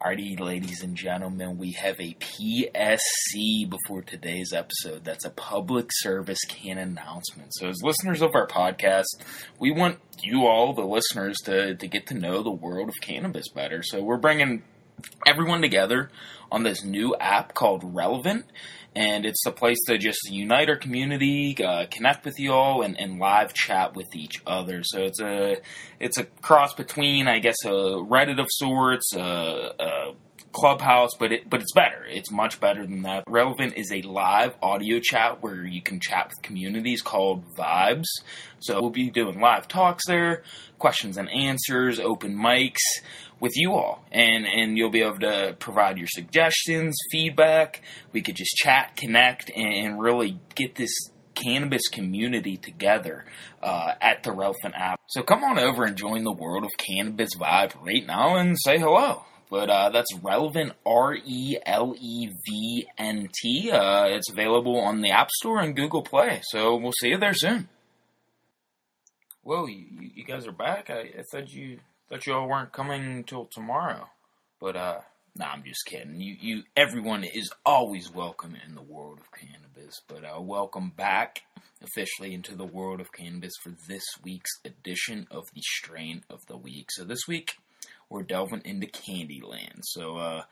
Alrighty, ladies and gentlemen, we have a PSC before today's episode. That's a public service can announcement. So, as listeners of our podcast, we want you all, the listeners, to, to get to know the world of cannabis better. So, we're bringing everyone together on this new app called Relevant and it's a place to just unite our community, uh, connect with you all, and, and live chat with each other. So it's a it's a cross between, I guess, a Reddit of sorts, a, a Clubhouse, but it but it's better. It's much better than that. Relevant is a live audio chat where you can chat with communities called Vibes. So we'll be doing live talks there, questions and answers, open mics with you all, and and you'll be able to provide your suggestions, feedback. We could just chat, connect, and really get this cannabis community together uh, at the Relevant app. So come on over and join the world of cannabis vibe right now and say hello. But uh, that's relevant R E L E V N T. Uh, it's available on the App Store and Google Play. So we'll see you there soon. Whoa, you, you guys are back. I, I thought you thought you all weren't coming till tomorrow. But uh, nah, I'm just kidding. You you everyone is always welcome in the world of cannabis. But uh, welcome back officially into the world of cannabis for this week's edition of the Strain of the Week. So this week we're delving into Candyland. So, uh,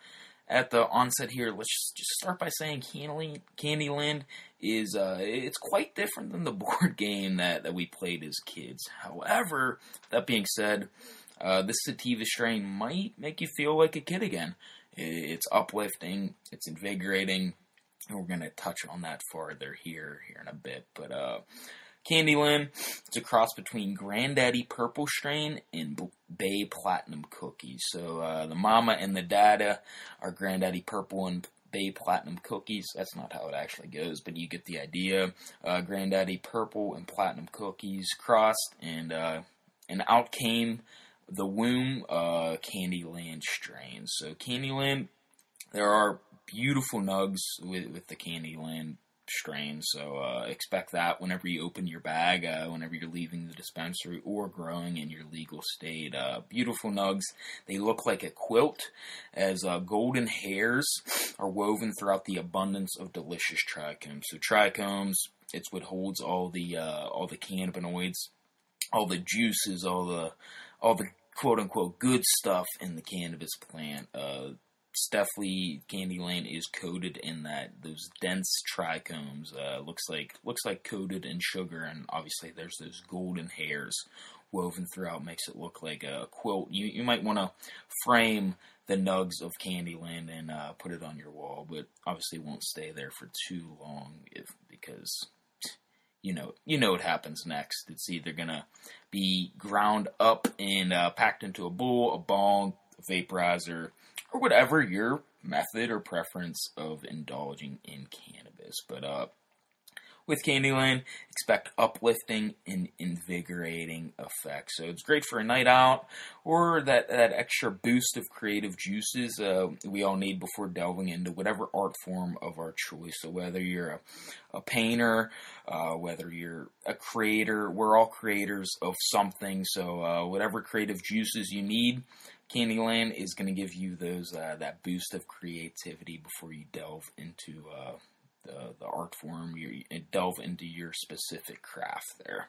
at the onset here, let's just start by saying Candy, Candyland is uh, it's quite different than the board game that, that we played as kids. However, that being said, uh, this sativa strain might make you feel like a kid again. It's uplifting, it's invigorating, we're going to touch on that further here here in a bit. But uh, Candyland. It's a cross between Granddaddy Purple Strain and Bay Platinum Cookies. So uh, the mama and the dada are Granddaddy Purple and Bay Platinum Cookies. That's not how it actually goes, but you get the idea. Uh, Granddaddy Purple and Platinum Cookies crossed, and uh, and out came the Womb uh, Candyland strains. So Candyland, there are beautiful nugs with, with the Candyland strain. So uh, expect that whenever you open your bag, uh, whenever you're leaving the dispensary or growing in your legal state. Uh, beautiful nugs. They look like a quilt as uh, golden hairs are woven throughout the abundance of delicious trichomes. So trichomes, it's what holds all the uh, all the cannabinoids, all the juices, all the all the quote unquote good stuff in the cannabis plant. Uh, Steffley Candyland is coated in that those dense trichomes. Uh, looks like looks like coated in sugar, and obviously there's those golden hairs woven throughout. Makes it look like a quilt. You you might want to frame the nugs of Candyland and uh, put it on your wall, but obviously won't stay there for too long if because you know you know what happens next. It's either gonna be ground up and uh, packed into a bowl, a bong, a vaporizer or whatever your method or preference of indulging in cannabis. But uh, with Candyland, expect uplifting and invigorating effects. So it's great for a night out or that, that extra boost of creative juices uh, we all need before delving into whatever art form of our choice. So whether you're a, a painter, uh, whether you're a creator, we're all creators of something. So uh, whatever creative juices you need, Candyland is going to give you those uh, that boost of creativity before you delve into uh, the the art form. You delve into your specific craft there.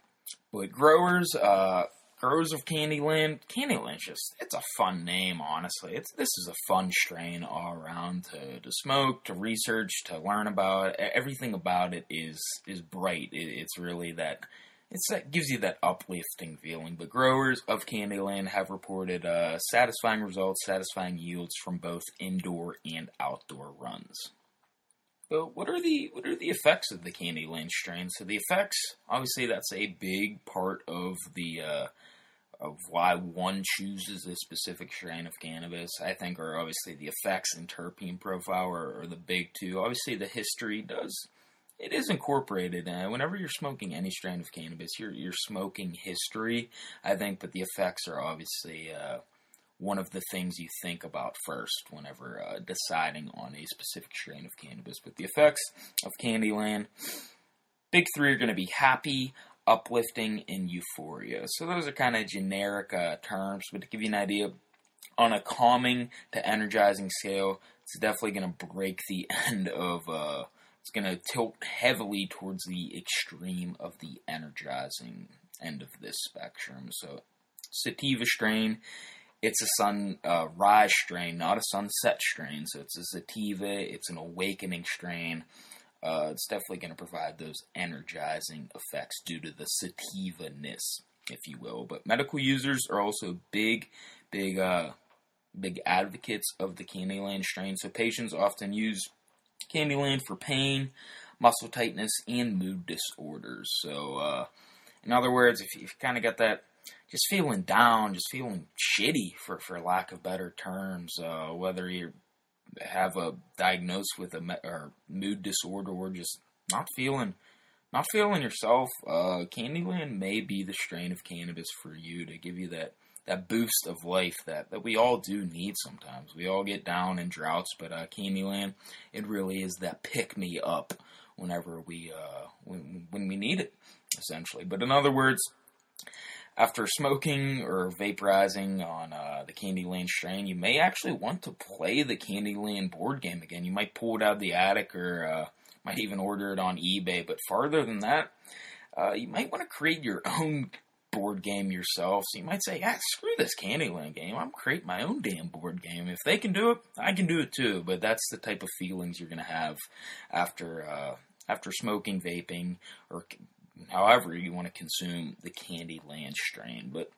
But growers, uh, growers of Candyland, Candyland just it's a fun name. Honestly, it's this is a fun strain all around to, to smoke, to research, to learn about. Everything about it is is bright. It, it's really that it's that gives you that uplifting feeling. But growers of Candyland have reported uh, satisfying results, satisfying yields from both indoor and outdoor runs. But what are the what are the effects of the Candyland strain? So the effects, obviously, that's a big part of the uh, of why one chooses a specific strain of cannabis. I think are obviously the effects and terpene profile are, are the big two. Obviously, the history does it is incorporated. Uh, whenever you're smoking any strain of cannabis, you're you're smoking history. I think, but the effects are obviously uh, one of the things you think about first whenever uh, deciding on a specific strain of cannabis. But the effects of Candyland, big three are going to be happy, uplifting, and euphoria. So those are kind of generic uh, terms, but to give you an idea, on a calming to energizing scale, it's definitely going to break the end of. Uh, it's going to tilt heavily towards the extreme of the energizing end of this spectrum. So, sativa strain, it's a sunrise uh, strain, not a sunset strain. So it's a sativa. It's an awakening strain. Uh, it's definitely going to provide those energizing effects due to the sativa ness, if you will. But medical users are also big, big, uh, big advocates of the Candyland strain. So patients often use Candyland for pain, muscle tightness, and mood disorders. So, uh, in other words, if you've kind of got that just feeling down, just feeling shitty, for for lack of better terms, uh, whether you have a diagnosis with a me- or mood disorder or just not feeling not feeling yourself, uh, Candyland may be the strain of cannabis for you to give you that that boost of life that, that we all do need sometimes. We all get down in droughts, but uh, Candyland, it really is that pick me up whenever we uh, when, when we need it, essentially. But in other words, after smoking or vaporizing on uh, the Candyland strain, you may actually want to play the Candyland board game again. You might pull it out of the attic or uh, might even order it on eBay. But farther than that, uh, you might want to create your own board game yourself. So you might say, yeah, screw this Candyland game. I'm creating my own damn board game. If they can do it, I can do it too. But that's the type of feelings you're going to have after uh, after smoking, vaping, or however you want to consume the Candyland strain. But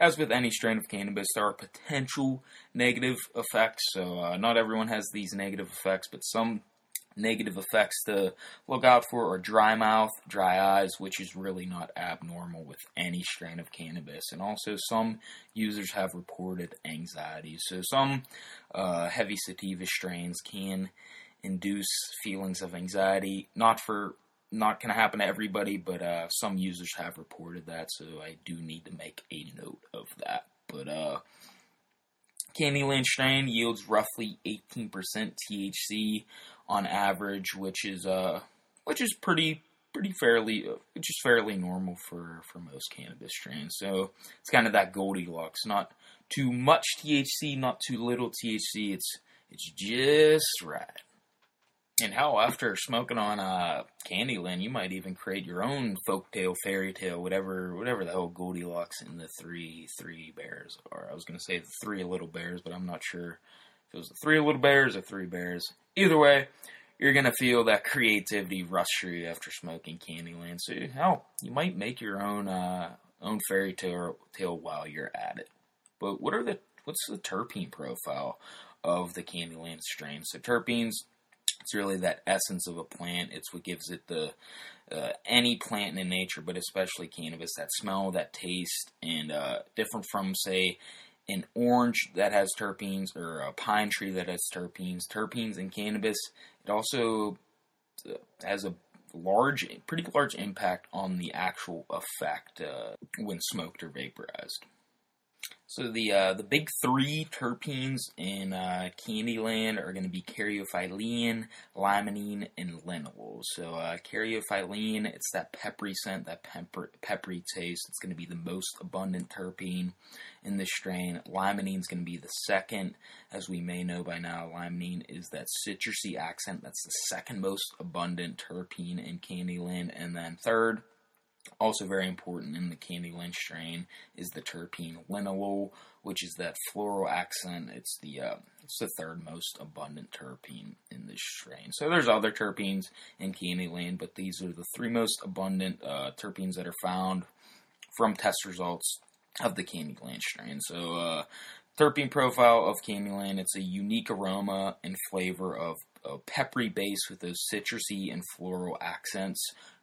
as with any strain of cannabis, there are potential negative effects. So uh, not everyone has these negative effects, but some negative effects to look out for are dry mouth, dry eyes, which is really not abnormal with any strain of cannabis. And also, some users have reported anxiety. So, some uh, heavy sativa strains can induce feelings of anxiety, not for not going to happen to everybody, but uh, some users have reported that, so I do need to make a note of that. But uh, Candyland strain yields roughly 18% THC on average, which is uh, which is pretty pretty fairly uh, which is fairly normal for for most cannabis strains. So it's kind of that Goldilocks, not too much THC, not too little THC. It's it's just right. And hell, after smoking on uh, Candyland, you might even create your own folktale, fairy tale, whatever, whatever the hell Goldilocks and the three three bears are. I was gonna say the three little bears, but I'm not sure if it was the three little bears or three bears. Either way, you're gonna feel that creativity rush through you after smoking Candyland. So hell, you might make your own uh, own fairy tale, tale while you're at it. But what are the what's the terpene profile of the Candyland strain? So terpenes it's really that essence of a plant. It's what gives it the uh, any plant in nature, but especially cannabis, that smell, that taste, and uh, different from say an orange that has terpenes or a pine tree that has terpenes. Terpenes in cannabis. It also uh, has a large, pretty large impact on the actual effect uh, when smoked or vaporized. So the uh, the big three terpenes in uh, Candyland are going to be caryophyllene, limonene, and linalool. So uh, caryophyllene, it's that peppery scent, that pepper, peppery taste. It's going to be the most abundant terpene in this strain. Limonene is going to be the second. As we may know by now, limonene is that citrusy accent. That's the second most abundant terpene in Candyland. And then third, also very important in the Candyland strain is the terpene linalool, which is that floral accent. It's the uh, it's the third most abundant terpene in this strain. So there's other terpenes in Candy Candyland, but these are the three most abundant uh, terpenes that are found from test results of the Candy Candyland strain. So uh, terpene profile of Candyland, it's a unique aroma and flavor of a peppery base with those citrusy and floral accents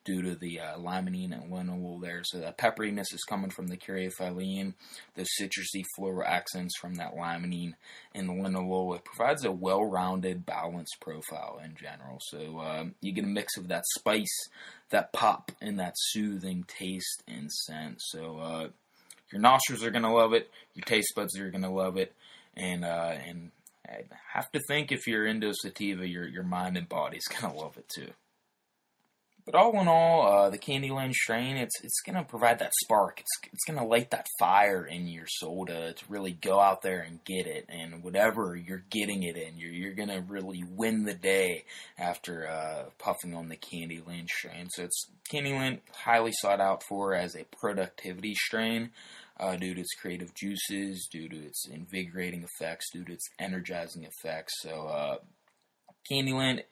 due to the uh, limonene and linalool there. So that pepperiness is coming from the caryophyllene, the citrusy floral accents from that limonene and the linalool. It provides a well-rounded, balanced profile in general. So uh, you get a mix of that spice, that pop, and that soothing taste and scent. So uh, your nostrils are gonna love it, your taste buds are gonna love it, and uh, and I have to think if you're into sativa, your your mind and body's gonna love it too. But all in all, uh, the Candyland strain, it's it's gonna provide that spark. It's it's gonna light that fire in your soul to, to really go out there and get it. And whatever you're getting it in, you're you're gonna really win the day after uh, puffing on the Candyland strain. So it's Candyland highly sought out for as a productivity strain. Uh, due to its creative juices, due to its invigorating effects, due to its energizing effects. So, uh, Candyland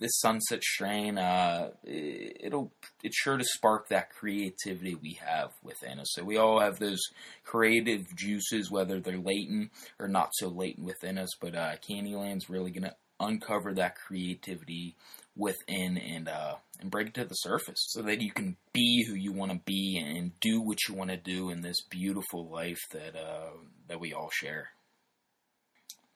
this sunset strain, uh, it'll it's sure to spark that creativity we have within us. So we all have those creative juices, whether they're latent or not so latent within us. But uh, Candyland's really gonna uncover that creativity within and uh, and bring it to the surface, so that you can be who you want to be and do what you want to do in this beautiful life that uh, that we all share.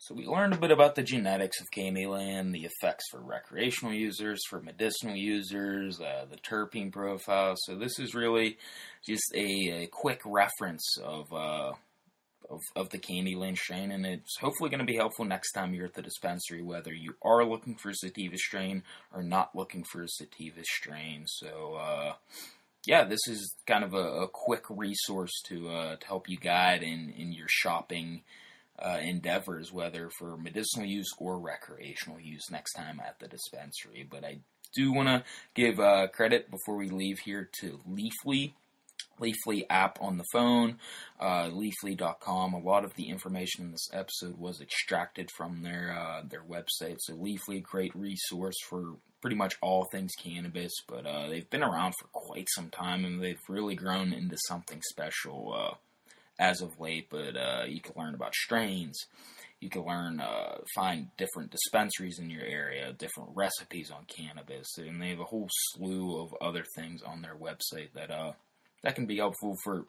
So we learned a bit about the genetics of Candyland, the effects for recreational users, for medicinal users, uh, the terpene profile. So this is really just a, a quick reference of, uh, of of the Candyland strain, and it's hopefully going to be helpful next time you're at the dispensary, whether you are looking for a sativa strain or not looking for a sativa strain. So. Uh, yeah, this is kind of a, a quick resource to uh, to help you guide in, in your shopping uh, endeavors, whether for medicinal use or recreational use, next time at the dispensary. But I do want to give uh, credit before we leave here to Leafly. Leafly app on the phone, uh, Leafly.com. A lot of the information in this episode was extracted from their uh, their website. So Leafly, great resource for pretty much all things cannabis. But uh, they've been around for quite some time, and they've really grown into something special uh, as of late, but uh, you can learn about strains. You can learn, uh, find different dispensaries in your area, different recipes on cannabis, and they have a whole slew of other things on their website that uh, that can be helpful for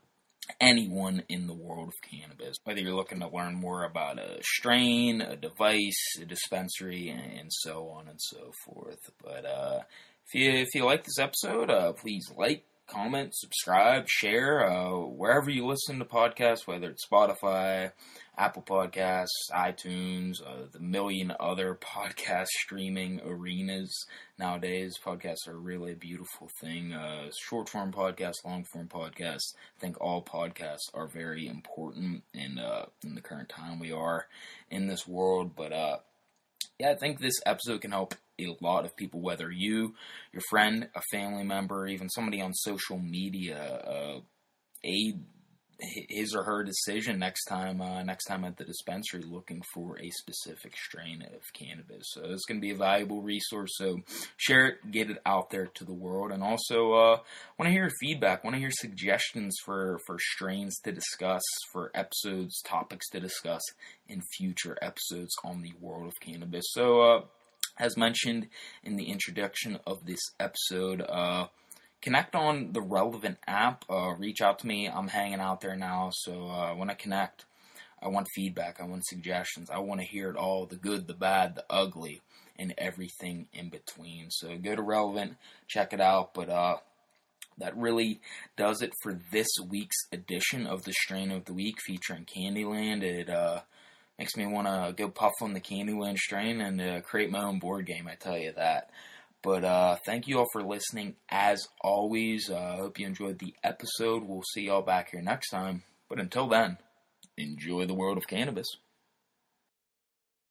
anyone in the world of cannabis. Whether you're looking to learn more about a strain, a device, a dispensary, and so on and so forth. But uh, if you if you like this episode, uh, please like, comment, subscribe, share, uh, wherever you listen to podcasts, whether it's Spotify, Apple Podcasts, iTunes, uh, the million other podcast streaming arenas nowadays. Podcasts are really a beautiful thing. Uh, short form podcasts, long form podcasts. I think all podcasts are very important in uh, in the current time we are in this world. But uh, yeah, I think this episode can help a lot of people, whether you, your friend, a family member, even somebody on social media, uh, aid his or her decision next time uh, next time at the dispensary looking for a specific strain of cannabis. So it's going to be a valuable resource. So share it, get it out there to the world, and also uh, want to hear feedback. Want to hear suggestions for for strains to discuss, for episodes, topics to discuss in future episodes on the world of cannabis. So. Uh, as mentioned in the introduction of this episode, uh, connect on the relevant app. Uh, reach out to me. I'm hanging out there now, so uh, when I connect, I want feedback. I want suggestions. I want to hear it all the good, the bad, the ugly, and everything in between. So go to Relevant, check it out. But uh, that really does it for this week's edition of the Strain of the Week featuring Candyland. It uh, Makes me want to go puff on the Candyland strain and uh, create my own board game, I tell you that. But uh, thank you all for listening as always. I uh, hope you enjoyed the episode. We'll see y'all back here next time. But until then, enjoy the world of cannabis.